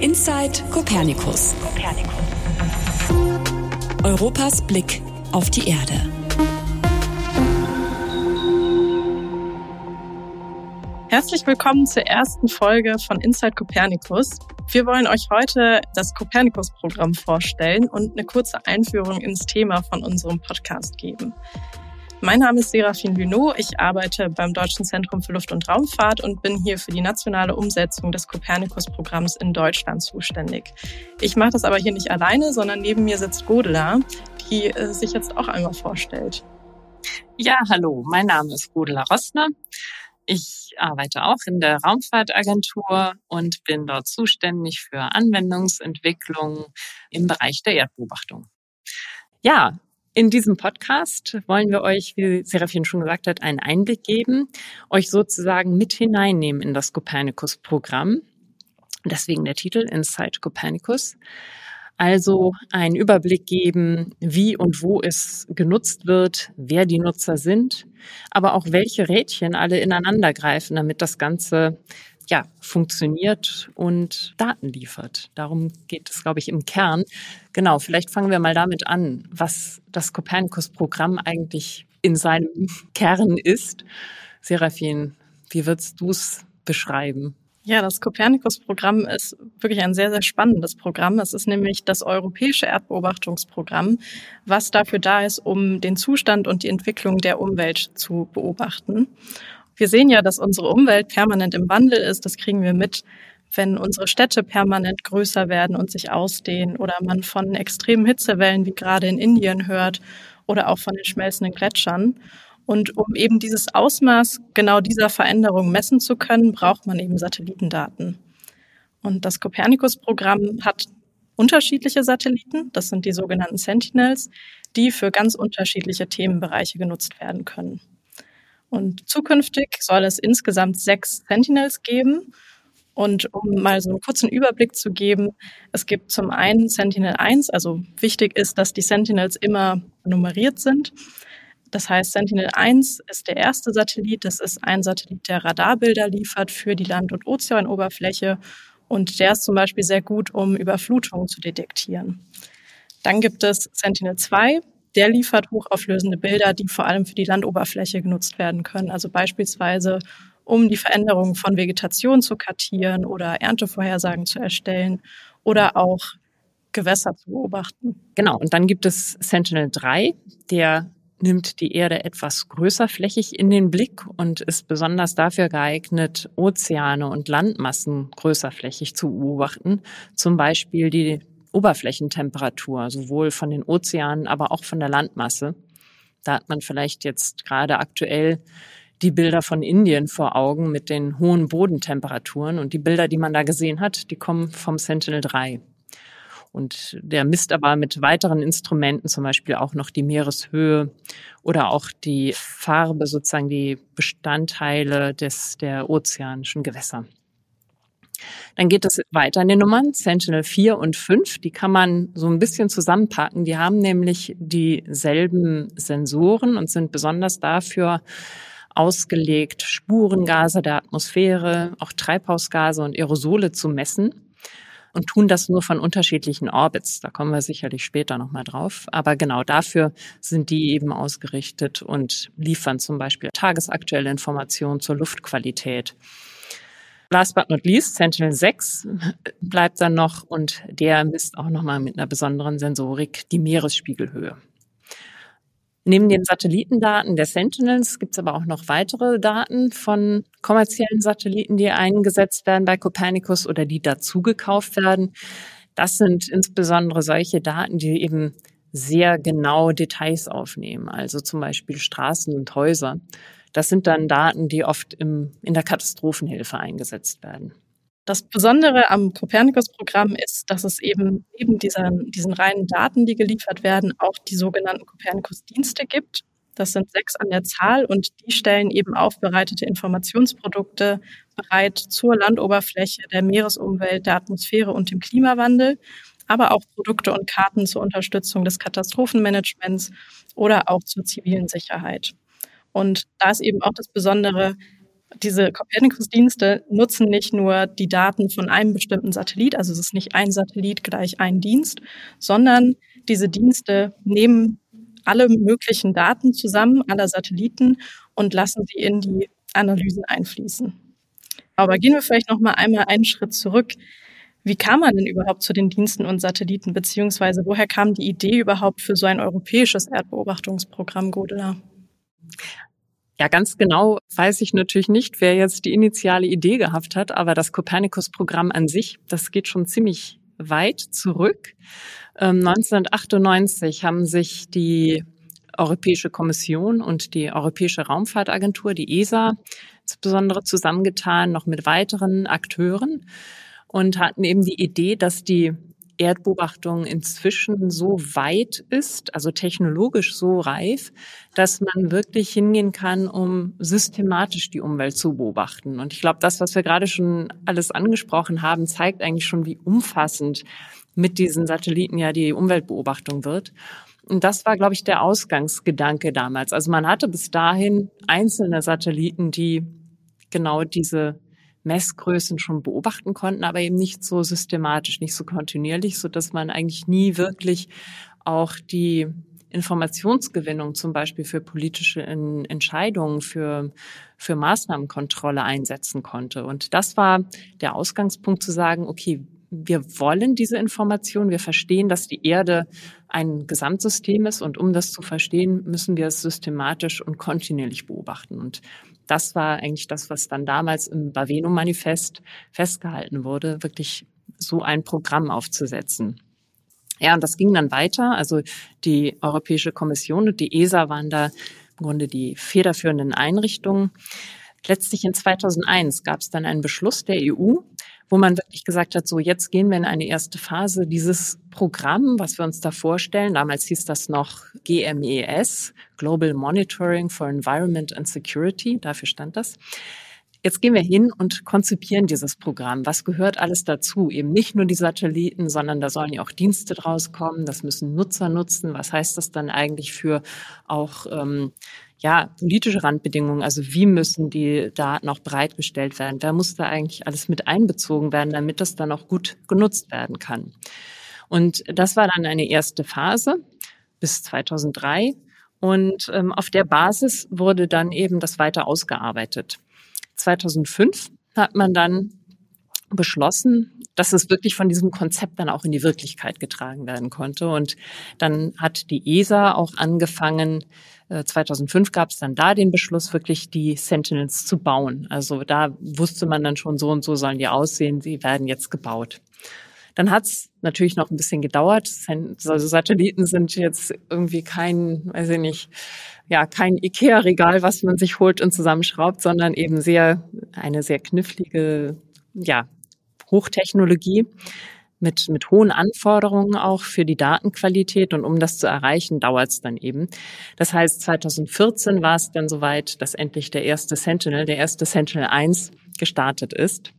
Inside Copernicus. Europas Blick auf die Erde. Herzlich willkommen zur ersten Folge von Inside Copernicus. Wir wollen euch heute das Copernicus-Programm vorstellen und eine kurze Einführung ins Thema von unserem Podcast geben. Mein Name ist Serafin Lunot. Ich arbeite beim Deutschen Zentrum für Luft- und Raumfahrt und bin hier für die nationale Umsetzung des Copernicus-Programms in Deutschland zuständig. Ich mache das aber hier nicht alleine, sondern neben mir sitzt Godela, die äh, sich jetzt auch einmal vorstellt. Ja, hallo, mein Name ist Godela Rossner. Ich arbeite auch in der Raumfahrtagentur und bin dort zuständig für Anwendungsentwicklung im Bereich der Erdbeobachtung. Ja, in diesem Podcast wollen wir euch, wie Serafin schon gesagt hat, einen Einblick geben, euch sozusagen mit hineinnehmen in das Copernicus-Programm. Deswegen der Titel Inside Copernicus. Also einen Überblick geben, wie und wo es genutzt wird, wer die Nutzer sind, aber auch welche Rädchen alle ineinander greifen, damit das Ganze ja, funktioniert und Daten liefert. Darum geht es, glaube ich, im Kern. Genau, vielleicht fangen wir mal damit an, was das Copernicus-Programm eigentlich in seinem Kern ist. Serafin, wie würdest du es beschreiben? Ja, das Copernicus-Programm ist wirklich ein sehr, sehr spannendes Programm. Es ist nämlich das europäische Erdbeobachtungsprogramm, was dafür da ist, um den Zustand und die Entwicklung der Umwelt zu beobachten. Wir sehen ja, dass unsere Umwelt permanent im Wandel ist. Das kriegen wir mit, wenn unsere Städte permanent größer werden und sich ausdehnen oder man von extremen Hitzewellen wie gerade in Indien hört oder auch von den schmelzenden Gletschern. Und um eben dieses Ausmaß genau dieser Veränderung messen zu können, braucht man eben Satellitendaten. Und das Copernicus-Programm hat unterschiedliche Satelliten, das sind die sogenannten Sentinels, die für ganz unterschiedliche Themenbereiche genutzt werden können. Und zukünftig soll es insgesamt sechs Sentinels geben. Und um mal so einen kurzen Überblick zu geben, es gibt zum einen Sentinel 1, also wichtig ist, dass die Sentinels immer nummeriert sind. Das heißt, Sentinel 1 ist der erste Satellit. Das ist ein Satellit, der Radarbilder liefert für die Land- und Ozeanoberfläche. Und der ist zum Beispiel sehr gut, um Überflutungen zu detektieren. Dann gibt es Sentinel 2 der liefert hochauflösende Bilder, die vor allem für die Landoberfläche genutzt werden können. Also beispielsweise, um die Veränderungen von Vegetation zu kartieren oder Erntevorhersagen zu erstellen oder auch Gewässer zu beobachten. Genau, und dann gibt es Sentinel 3, der nimmt die Erde etwas größerflächig in den Blick und ist besonders dafür geeignet, Ozeane und Landmassen größerflächig zu beobachten. Zum Beispiel die Oberflächentemperatur, sowohl von den Ozeanen, aber auch von der Landmasse. Da hat man vielleicht jetzt gerade aktuell die Bilder von Indien vor Augen mit den hohen Bodentemperaturen. Und die Bilder, die man da gesehen hat, die kommen vom Sentinel-3. Und der misst aber mit weiteren Instrumenten, zum Beispiel auch noch die Meereshöhe oder auch die Farbe, sozusagen die Bestandteile des, der ozeanischen Gewässer. Dann geht es weiter in den Nummern. Sentinel 4 und 5, die kann man so ein bisschen zusammenpacken. Die haben nämlich dieselben Sensoren und sind besonders dafür ausgelegt, Spurengase der Atmosphäre, auch Treibhausgase und Aerosole zu messen und tun das nur von unterschiedlichen Orbits. Da kommen wir sicherlich später nochmal drauf. Aber genau dafür sind die eben ausgerichtet und liefern zum Beispiel tagesaktuelle Informationen zur Luftqualität Last but not least, Sentinel 6 bleibt dann noch und der misst auch nochmal mit einer besonderen Sensorik die Meeresspiegelhöhe. Neben den Satellitendaten der Sentinels gibt es aber auch noch weitere Daten von kommerziellen Satelliten, die eingesetzt werden bei Copernicus oder die dazugekauft werden. Das sind insbesondere solche Daten, die eben sehr genau Details aufnehmen, also zum Beispiel Straßen und Häuser. Das sind dann Daten, die oft im, in der Katastrophenhilfe eingesetzt werden. Das Besondere am Copernicus-Programm ist, dass es eben neben dieser, diesen reinen Daten, die geliefert werden, auch die sogenannten Copernicus-Dienste gibt. Das sind sechs an der Zahl und die stellen eben aufbereitete Informationsprodukte bereit zur Landoberfläche, der Meeresumwelt, der Atmosphäre und dem Klimawandel, aber auch Produkte und Karten zur Unterstützung des Katastrophenmanagements oder auch zur zivilen Sicherheit. Und da ist eben auch das Besondere, diese Copernicus-Dienste nutzen nicht nur die Daten von einem bestimmten Satellit, also es ist nicht ein Satellit gleich ein Dienst, sondern diese Dienste nehmen alle möglichen Daten zusammen, aller Satelliten und lassen sie in die Analysen einfließen. Aber gehen wir vielleicht noch mal einmal einen Schritt zurück. Wie kam man denn überhaupt zu den Diensten und Satelliten, beziehungsweise woher kam die Idee überhaupt für so ein europäisches Erdbeobachtungsprogramm, Godela? Ja, ganz genau weiß ich natürlich nicht, wer jetzt die initiale Idee gehabt hat, aber das Copernicus-Programm an sich, das geht schon ziemlich weit zurück. 1998 ähm, haben sich die Europäische Kommission und die Europäische Raumfahrtagentur, die ESA, insbesondere zusammengetan, noch mit weiteren Akteuren und hatten eben die Idee, dass die Erdbeobachtung inzwischen so weit ist, also technologisch so reif, dass man wirklich hingehen kann, um systematisch die Umwelt zu beobachten. Und ich glaube, das, was wir gerade schon alles angesprochen haben, zeigt eigentlich schon, wie umfassend mit diesen Satelliten ja die Umweltbeobachtung wird. Und das war, glaube ich, der Ausgangsgedanke damals. Also man hatte bis dahin einzelne Satelliten, die genau diese Messgrößen schon beobachten konnten, aber eben nicht so systematisch, nicht so kontinuierlich, so dass man eigentlich nie wirklich auch die Informationsgewinnung zum Beispiel für politische Entscheidungen, für, für Maßnahmenkontrolle einsetzen konnte. Und das war der Ausgangspunkt zu sagen, okay, wir wollen diese Information, wir verstehen, dass die Erde ein Gesamtsystem ist und um das zu verstehen, müssen wir es systematisch und kontinuierlich beobachten. Und das war eigentlich das, was dann damals im Baveno-Manifest festgehalten wurde, wirklich so ein Programm aufzusetzen. Ja, und das ging dann weiter. Also die Europäische Kommission und die ESA waren da im Grunde die federführenden Einrichtungen. Letztlich in 2001 gab es dann einen Beschluss der EU, wo man wirklich gesagt hat, so jetzt gehen wir in eine erste Phase. Dieses Programm, was wir uns da vorstellen, damals hieß das noch GMES, Global Monitoring for Environment and Security, dafür stand das. Jetzt gehen wir hin und konzipieren dieses Programm. Was gehört alles dazu? Eben nicht nur die Satelliten, sondern da sollen ja auch Dienste draus kommen. Das müssen Nutzer nutzen. Was heißt das dann eigentlich für auch ähm, ja, politische Randbedingungen, also wie müssen die Daten auch bereitgestellt werden? Da muss da eigentlich alles mit einbezogen werden, damit das dann auch gut genutzt werden kann. Und das war dann eine erste Phase bis 2003. Und ähm, auf der Basis wurde dann eben das weiter ausgearbeitet. 2005 hat man dann beschlossen, dass es wirklich von diesem Konzept dann auch in die Wirklichkeit getragen werden konnte. Und dann hat die ESA auch angefangen, 2005 gab es dann da den Beschluss, wirklich die Sentinels zu bauen. Also da wusste man dann schon, so und so sollen die aussehen, sie werden jetzt gebaut. Dann hat es natürlich noch ein bisschen gedauert. Also Satelliten sind jetzt irgendwie kein, weiß ich nicht, ja, kein Ikea-Regal, was man sich holt und zusammenschraubt, sondern eben sehr, eine sehr knifflige, ja, Hochtechnologie mit, mit hohen Anforderungen auch für die Datenqualität. Und um das zu erreichen, dauert es dann eben. Das heißt, 2014 war es dann soweit, dass endlich der erste Sentinel, der erste Sentinel 1 gestartet ist.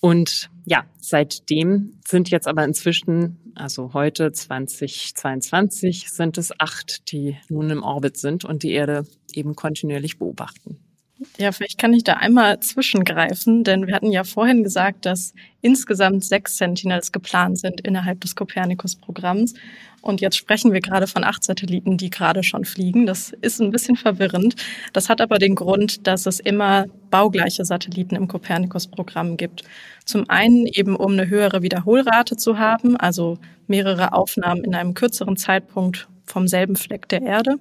Und ja, seitdem sind jetzt aber inzwischen, also heute 2022, sind es acht, die nun im Orbit sind und die Erde eben kontinuierlich beobachten. Ja, vielleicht kann ich da einmal zwischengreifen, denn wir hatten ja vorhin gesagt, dass insgesamt sechs Sentinels geplant sind innerhalb des Copernicus-Programms. Und jetzt sprechen wir gerade von acht Satelliten, die gerade schon fliegen. Das ist ein bisschen verwirrend. Das hat aber den Grund, dass es immer baugleiche Satelliten im Copernicus-Programm gibt. Zum einen eben, um eine höhere Wiederholrate zu haben, also mehrere Aufnahmen in einem kürzeren Zeitpunkt vom selben Fleck der Erde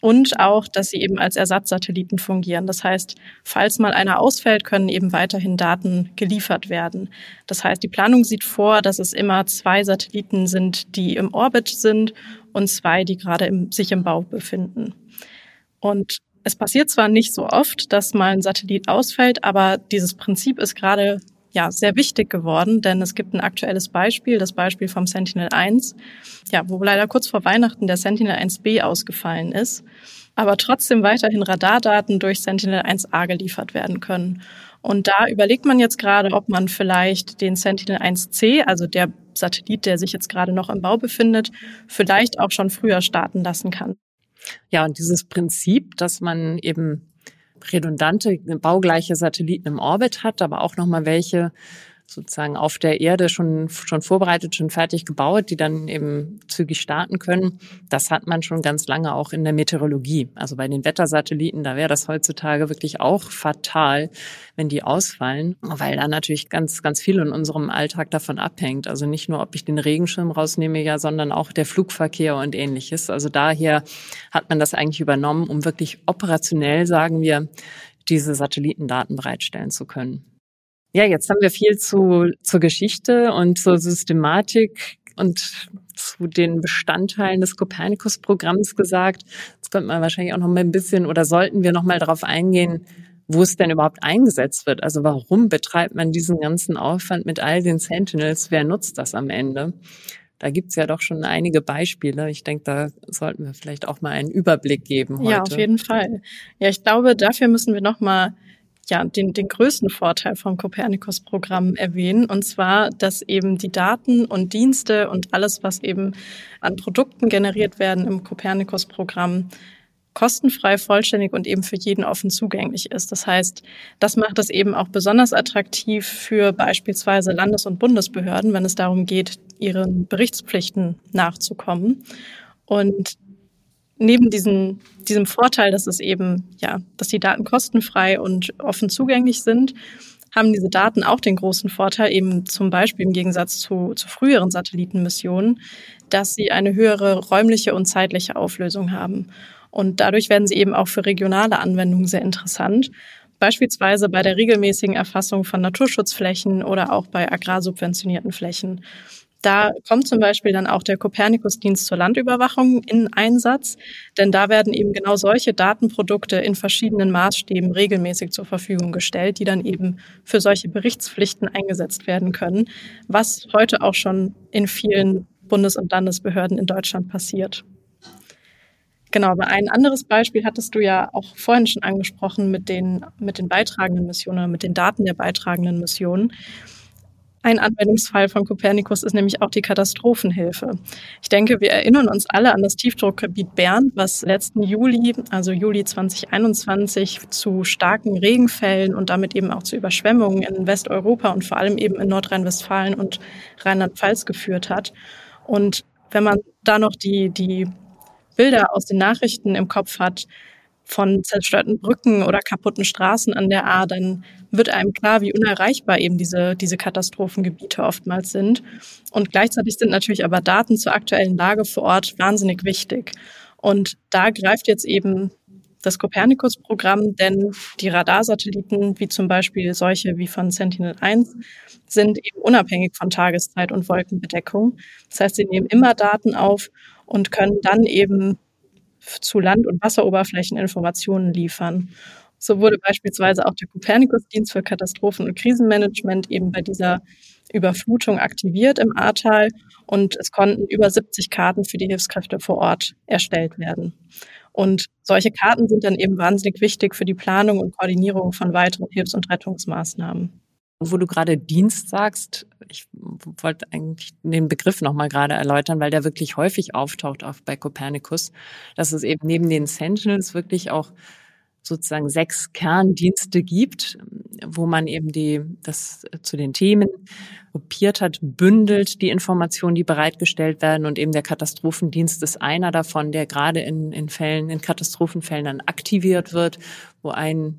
und auch, dass sie eben als Ersatzsatelliten fungieren. Das heißt, falls mal einer ausfällt, können eben weiterhin Daten geliefert werden. Das heißt, die Planung sieht vor, dass es immer zwei Satelliten sind, die im Orbit sind und zwei, die gerade im, sich im Bau befinden. Und es passiert zwar nicht so oft, dass mal ein Satellit ausfällt, aber dieses Prinzip ist gerade ja, sehr wichtig geworden, denn es gibt ein aktuelles Beispiel, das Beispiel vom Sentinel-1, ja, wo leider kurz vor Weihnachten der Sentinel-1B ausgefallen ist, aber trotzdem weiterhin Radardaten durch Sentinel-1A geliefert werden können. Und da überlegt man jetzt gerade, ob man vielleicht den Sentinel-1C, also der Satellit, der sich jetzt gerade noch im Bau befindet, vielleicht auch schon früher starten lassen kann. Ja, und dieses Prinzip, dass man eben redundante, baugleiche Satelliten im Orbit hat, aber auch nochmal welche, sozusagen auf der Erde schon, schon vorbereitet, schon fertig gebaut, die dann eben zügig starten können. Das hat man schon ganz lange auch in der Meteorologie. Also bei den Wettersatelliten, da wäre das heutzutage wirklich auch fatal, wenn die ausfallen, weil da natürlich ganz, ganz viel in unserem Alltag davon abhängt. Also nicht nur, ob ich den Regenschirm rausnehme, ja, sondern auch der Flugverkehr und ähnliches. Also daher hat man das eigentlich übernommen, um wirklich operationell, sagen wir, diese Satellitendaten bereitstellen zu können. Ja, jetzt haben wir viel zu, zur Geschichte und zur Systematik und zu den Bestandteilen des Kopernikus-Programms gesagt. Jetzt könnte man wahrscheinlich auch noch mal ein bisschen oder sollten wir noch mal darauf eingehen, wo es denn überhaupt eingesetzt wird. Also warum betreibt man diesen ganzen Aufwand mit all den Sentinels? Wer nutzt das am Ende? Da gibt's ja doch schon einige Beispiele. Ich denke, da sollten wir vielleicht auch mal einen Überblick geben heute. Ja, auf jeden Fall. Ja, ich glaube, dafür müssen wir noch mal ja, den, den größten Vorteil vom Copernicus-Programm erwähnen, und zwar, dass eben die Daten und Dienste und alles, was eben an Produkten generiert werden im Copernicus-Programm, kostenfrei, vollständig und eben für jeden offen zugänglich ist. Das heißt, das macht es eben auch besonders attraktiv für beispielsweise Landes- und Bundesbehörden, wenn es darum geht, ihren Berichtspflichten nachzukommen. Und neben diesem, diesem Vorteil, dass es eben, ja, dass die Daten kostenfrei und offen zugänglich sind, haben diese Daten auch den großen Vorteil, eben zum Beispiel im Gegensatz zu, zu früheren Satellitenmissionen, dass sie eine höhere räumliche und zeitliche Auflösung haben. Und dadurch werden sie eben auch für regionale Anwendungen sehr interessant. Beispielsweise bei der regelmäßigen Erfassung von Naturschutzflächen oder auch bei agrarsubventionierten Flächen. Da kommt zum Beispiel dann auch der Kopernikus-Dienst zur Landüberwachung in Einsatz, denn da werden eben genau solche Datenprodukte in verschiedenen Maßstäben regelmäßig zur Verfügung gestellt, die dann eben für solche Berichtspflichten eingesetzt werden können, was heute auch schon in vielen Bundes- und Landesbehörden in Deutschland passiert. Genau, aber ein anderes Beispiel hattest du ja auch vorhin schon angesprochen mit den, mit den beitragenden Missionen, mit den Daten der beitragenden Missionen. Ein Anwendungsfall von Copernicus ist nämlich auch die Katastrophenhilfe. Ich denke, wir erinnern uns alle an das Tiefdruckgebiet Bern, was letzten Juli, also Juli 2021, zu starken Regenfällen und damit eben auch zu Überschwemmungen in Westeuropa und vor allem eben in Nordrhein-Westfalen und Rheinland-Pfalz geführt hat. Und wenn man da noch die, die Bilder aus den Nachrichten im Kopf hat, von zerstörten Brücken oder kaputten Straßen an der A, dann wird einem klar, wie unerreichbar eben diese, diese Katastrophengebiete oftmals sind. Und gleichzeitig sind natürlich aber Daten zur aktuellen Lage vor Ort wahnsinnig wichtig. Und da greift jetzt eben das Copernicus-Programm, denn die Radarsatelliten, wie zum Beispiel solche wie von Sentinel-1, sind eben unabhängig von Tageszeit und Wolkenbedeckung. Das heißt, sie nehmen immer Daten auf und können dann eben zu Land- und Wasseroberflächen Informationen liefern. So wurde beispielsweise auch der Copernicus-Dienst für Katastrophen- und Krisenmanagement eben bei dieser Überflutung aktiviert im Ahrtal und es konnten über 70 Karten für die Hilfskräfte vor Ort erstellt werden. Und solche Karten sind dann eben wahnsinnig wichtig für die Planung und Koordinierung von weiteren Hilfs- und Rettungsmaßnahmen. Wo du gerade Dienst sagst, ich wollte eigentlich den Begriff nochmal gerade erläutern, weil der wirklich häufig auftaucht, auch bei Copernicus, dass es eben neben den Sentinels wirklich auch sozusagen sechs Kerndienste gibt, wo man eben die, das zu den Themen gruppiert hat, bündelt die Informationen, die bereitgestellt werden und eben der Katastrophendienst ist einer davon, der gerade in, in Fällen, in Katastrophenfällen dann aktiviert wird, wo ein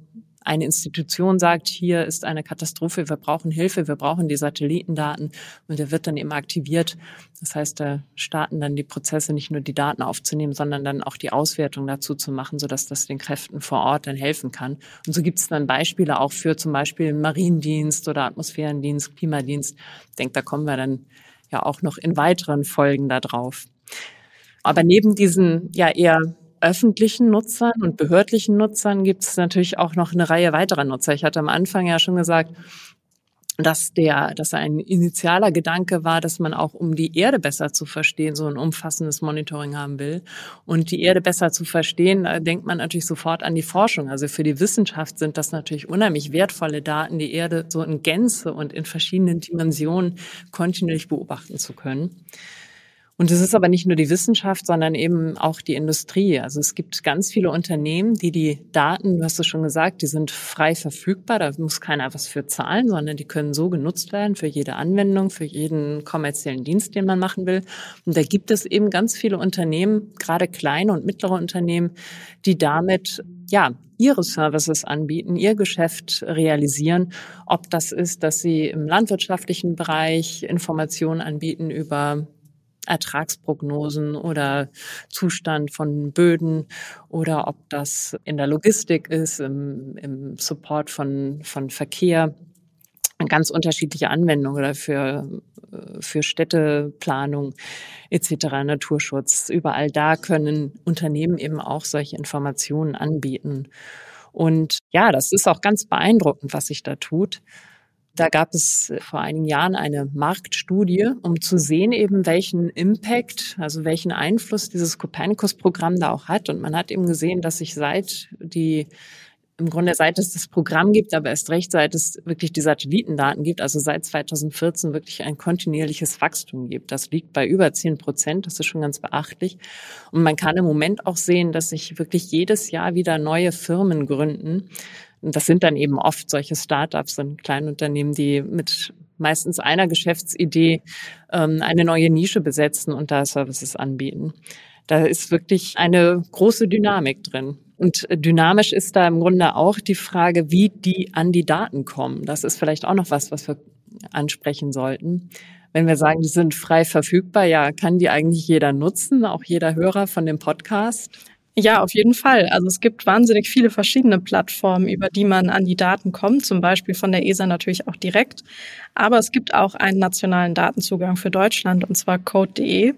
eine Institution sagt, hier ist eine Katastrophe, wir brauchen Hilfe, wir brauchen die Satellitendaten und der wird dann eben aktiviert. Das heißt, da starten dann die Prozesse, nicht nur die Daten aufzunehmen, sondern dann auch die Auswertung dazu zu machen, sodass das den Kräften vor Ort dann helfen kann. Und so gibt es dann Beispiele auch für zum Beispiel Mariendienst oder Atmosphärendienst, Klimadienst. Ich denke, da kommen wir dann ja auch noch in weiteren Folgen da drauf. Aber neben diesen ja eher öffentlichen Nutzern und behördlichen Nutzern gibt es natürlich auch noch eine Reihe weiterer Nutzer. Ich hatte am Anfang ja schon gesagt, dass der, dass ein initialer Gedanke war, dass man auch um die Erde besser zu verstehen, so ein umfassendes Monitoring haben will. Und die Erde besser zu verstehen, da denkt man natürlich sofort an die Forschung. Also für die Wissenschaft sind das natürlich unheimlich wertvolle Daten, die Erde so in Gänze und in verschiedenen Dimensionen kontinuierlich beobachten zu können. Und es ist aber nicht nur die Wissenschaft, sondern eben auch die Industrie. Also es gibt ganz viele Unternehmen, die die Daten, du hast es schon gesagt, die sind frei verfügbar. Da muss keiner was für zahlen, sondern die können so genutzt werden für jede Anwendung, für jeden kommerziellen Dienst, den man machen will. Und da gibt es eben ganz viele Unternehmen, gerade kleine und mittlere Unternehmen, die damit ja, ihre Services anbieten, ihr Geschäft realisieren. Ob das ist, dass sie im landwirtschaftlichen Bereich Informationen anbieten über Ertragsprognosen oder Zustand von Böden oder ob das in der Logistik ist, im, im Support von, von Verkehr ganz unterschiedliche Anwendungen oder für, für Städteplanung etc., Naturschutz. Überall da können Unternehmen eben auch solche Informationen anbieten. Und ja, das ist auch ganz beeindruckend, was sich da tut. Da gab es vor einigen Jahren eine Marktstudie, um zu sehen eben, welchen Impact, also welchen Einfluss dieses Copernicus-Programm da auch hat. Und man hat eben gesehen, dass sich seit die im Grunde seit es das Programm gibt, aber erst recht seit es wirklich die Satellitendaten gibt, also seit 2014 wirklich ein kontinuierliches Wachstum gibt. Das liegt bei über 10 Prozent, das ist schon ganz beachtlich. Und man kann im Moment auch sehen, dass sich wirklich jedes Jahr wieder neue Firmen gründen, und das sind dann eben oft solche Startups und Kleinunternehmen, die mit meistens einer Geschäftsidee ähm, eine neue Nische besetzen und da Services anbieten. Da ist wirklich eine große Dynamik drin. Und dynamisch ist da im Grunde auch die Frage, wie die an die Daten kommen. Das ist vielleicht auch noch was, was wir ansprechen sollten. Wenn wir sagen, die sind frei verfügbar, ja, kann die eigentlich jeder nutzen, auch jeder Hörer von dem Podcast? Ja, auf jeden Fall. Also es gibt wahnsinnig viele verschiedene Plattformen, über die man an die Daten kommt, zum Beispiel von der ESA natürlich auch direkt. Aber es gibt auch einen nationalen Datenzugang für Deutschland, und zwar code.de,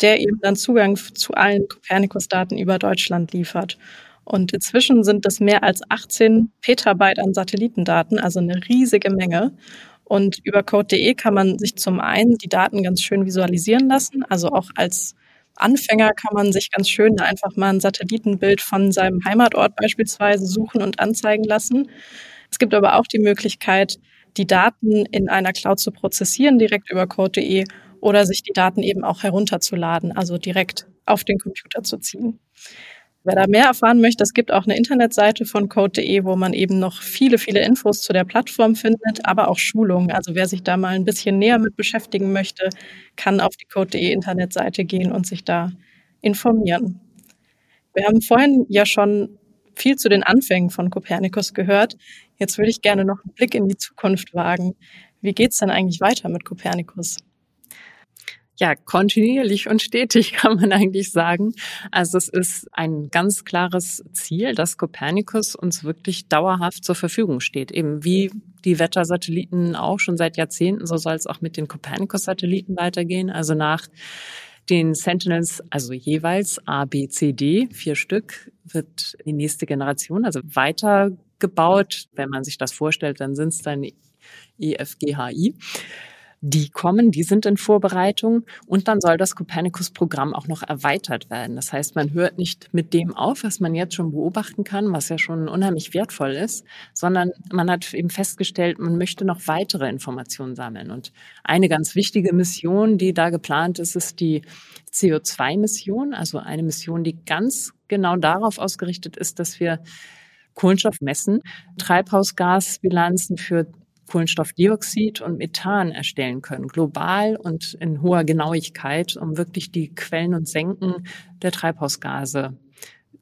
der eben dann Zugang zu allen Copernicus-Daten über Deutschland liefert. Und inzwischen sind es mehr als 18 Petabyte an Satellitendaten, also eine riesige Menge. Und über code.de kann man sich zum einen die Daten ganz schön visualisieren lassen, also auch als Anfänger kann man sich ganz schön einfach mal ein Satellitenbild von seinem Heimatort beispielsweise suchen und anzeigen lassen. Es gibt aber auch die Möglichkeit, die Daten in einer Cloud zu prozessieren, direkt über code.de oder sich die Daten eben auch herunterzuladen, also direkt auf den Computer zu ziehen. Wer da mehr erfahren möchte, es gibt auch eine Internetseite von code.de, wo man eben noch viele, viele Infos zu der Plattform findet, aber auch Schulungen. Also wer sich da mal ein bisschen näher mit beschäftigen möchte, kann auf die code.de Internetseite gehen und sich da informieren. Wir haben vorhin ja schon viel zu den Anfängen von Copernicus gehört. Jetzt würde ich gerne noch einen Blick in die Zukunft wagen. Wie geht's denn eigentlich weiter mit Copernicus? Ja, kontinuierlich und stetig kann man eigentlich sagen. Also es ist ein ganz klares Ziel, dass Copernicus uns wirklich dauerhaft zur Verfügung steht. Eben wie die Wettersatelliten auch schon seit Jahrzehnten, so soll es auch mit den Copernicus-Satelliten weitergehen. Also nach den Sentinels, also jeweils A, B, C, D, vier Stück, wird die nächste Generation, also weitergebaut. Wenn man sich das vorstellt, dann sind es dann EFGHI die kommen, die sind in Vorbereitung und dann soll das Copernicus-Programm auch noch erweitert werden. Das heißt, man hört nicht mit dem auf, was man jetzt schon beobachten kann, was ja schon unheimlich wertvoll ist, sondern man hat eben festgestellt, man möchte noch weitere Informationen sammeln. Und eine ganz wichtige Mission, die da geplant ist, ist die CO2-Mission, also eine Mission, die ganz genau darauf ausgerichtet ist, dass wir Kohlenstoff messen, Treibhausgasbilanzen für Kohlenstoffdioxid und Methan erstellen können, global und in hoher Genauigkeit, um wirklich die Quellen und Senken der Treibhausgase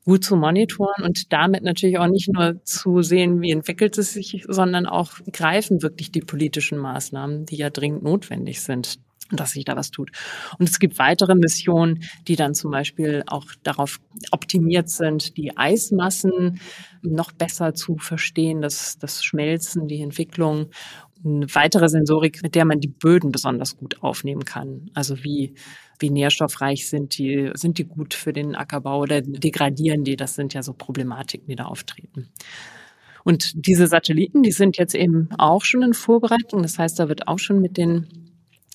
gut zu monitoren und damit natürlich auch nicht nur zu sehen, wie entwickelt es sich, sondern auch greifen wirklich die politischen Maßnahmen, die ja dringend notwendig sind dass sich da was tut. Und es gibt weitere Missionen, die dann zum Beispiel auch darauf optimiert sind, die Eismassen noch besser zu verstehen, das, das Schmelzen, die Entwicklung. Eine weitere Sensorik, mit der man die Böden besonders gut aufnehmen kann. Also wie, wie nährstoffreich sind die, sind die gut für den Ackerbau oder degradieren die? Das sind ja so Problematiken, die da auftreten. Und diese Satelliten, die sind jetzt eben auch schon in Vorbereitung. Das heißt, da wird auch schon mit den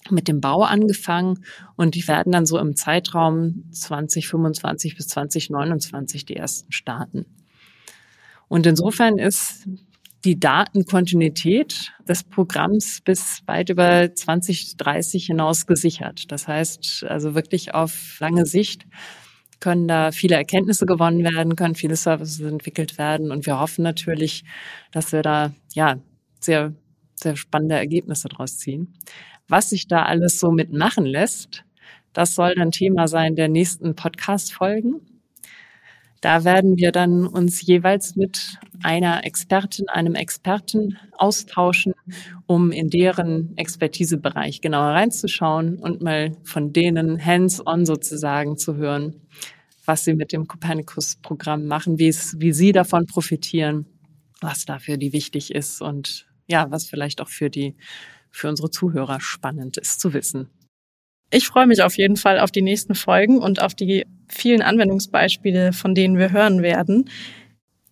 mit dem Bau angefangen und die werden dann so im Zeitraum 2025 bis 2029 die ersten starten. Und insofern ist die Datenkontinuität des Programms bis weit über 2030 hinaus gesichert. Das heißt also wirklich auf lange Sicht können da viele Erkenntnisse gewonnen werden, können viele Services entwickelt werden und wir hoffen natürlich, dass wir da ja sehr sehr spannende Ergebnisse daraus ziehen. Was sich da alles so mitmachen lässt, das soll dann Thema sein der nächsten Podcast-Folgen. Da werden wir dann uns jeweils mit einer Expertin, einem Experten austauschen, um in deren Expertisebereich genauer reinzuschauen und mal von denen hands-on sozusagen zu hören, was sie mit dem Copernicus-Programm machen, wie es, wie sie davon profitieren, was dafür die wichtig ist und ja, was vielleicht auch für die, für unsere Zuhörer spannend ist zu wissen. Ich freue mich auf jeden Fall auf die nächsten Folgen und auf die vielen Anwendungsbeispiele, von denen wir hören werden.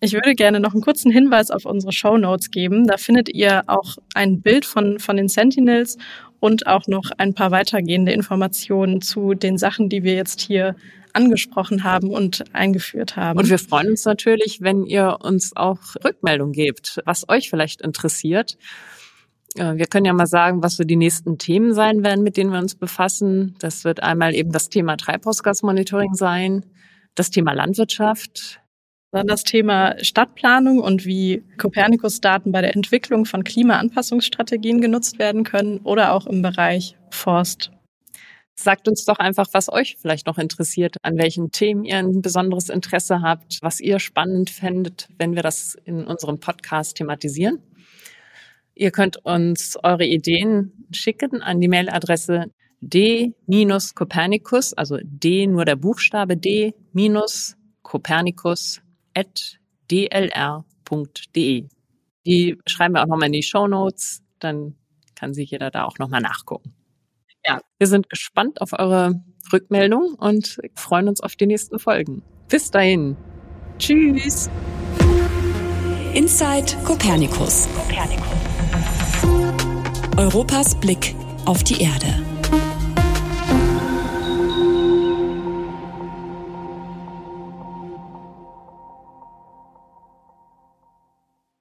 Ich würde gerne noch einen kurzen Hinweis auf unsere Show Notes geben. Da findet ihr auch ein Bild von, von den Sentinels und auch noch ein paar weitergehende Informationen zu den Sachen, die wir jetzt hier angesprochen haben und eingeführt haben. Und wir freuen uns natürlich, wenn ihr uns auch Rückmeldung gebt, was euch vielleicht interessiert. Äh, wir können ja mal sagen, was so die nächsten Themen sein werden, mit denen wir uns befassen. Das wird einmal eben das Thema Treibhausgasmonitoring sein, das Thema Landwirtschaft. Dann das Thema Stadtplanung und wie Copernicus-Daten bei der Entwicklung von Klimaanpassungsstrategien genutzt werden können oder auch im Bereich Forst. Sagt uns doch einfach, was euch vielleicht noch interessiert, an welchen Themen ihr ein besonderes Interesse habt, was ihr spannend fändet, wenn wir das in unserem Podcast thematisieren. Ihr könnt uns eure Ideen schicken an die Mailadresse d-copernicus, also d nur der Buchstabe d copernicus at dlr.de. Die schreiben wir auch nochmal in die Show Notes, dann kann sich jeder da auch nochmal nachgucken. Ja, wir sind gespannt auf eure Rückmeldung und freuen uns auf die nächsten Folgen. Bis dahin. Tschüss. Inside Copernicus. Copernicus. Europas Blick auf die Erde.